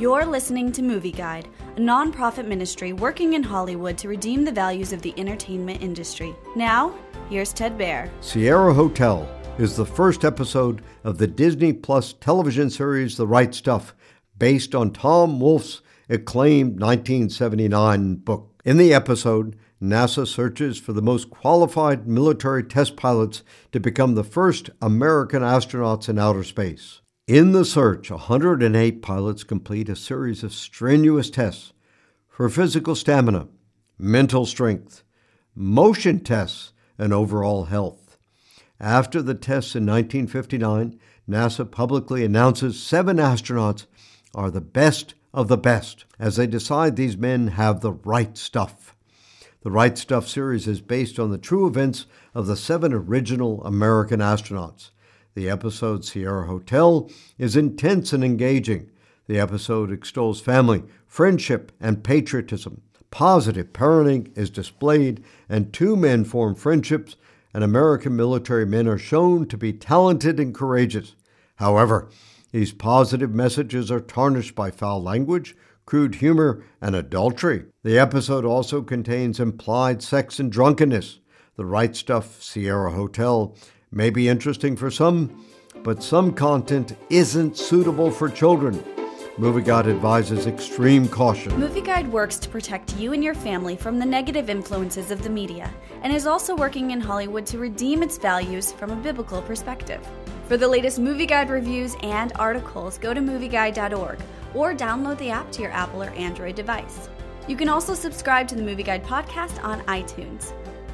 You're listening to Movie Guide, a nonprofit ministry working in Hollywood to redeem the values of the entertainment industry. Now, here's Ted Baehr. Sierra Hotel is the first episode of the Disney Plus television series The Right Stuff, based on Tom Wolfe's acclaimed 1979 book. In the episode, NASA searches for the most qualified military test pilots to become the first American astronauts in outer space. In the search, 108 pilots complete a series of strenuous tests for physical stamina, mental strength, motion tests, and overall health. After the tests in 1959, NASA publicly announces seven astronauts are the best of the best as they decide these men have the right stuff. The Right Stuff series is based on the true events of the seven original American astronauts. The episode Sierra Hotel is intense and engaging. The episode extols family, friendship, and patriotism. Positive parenting is displayed, and two men form friendships, and American military men are shown to be talented and courageous. However, these positive messages are tarnished by foul language, crude humor, and adultery. The episode also contains implied sex and drunkenness. The Right Stuff Sierra Hotel may be interesting for some, but some content isn't suitable for children. Movie Guide advises extreme caution. Movie Guide works to protect you and your family from the negative influences of the media and is also working in Hollywood to redeem its values from a biblical perspective. For the latest Movie Guide reviews and articles, go to movieguide.org or download the app to your Apple or Android device. You can also subscribe to the Movie Guide podcast on iTunes.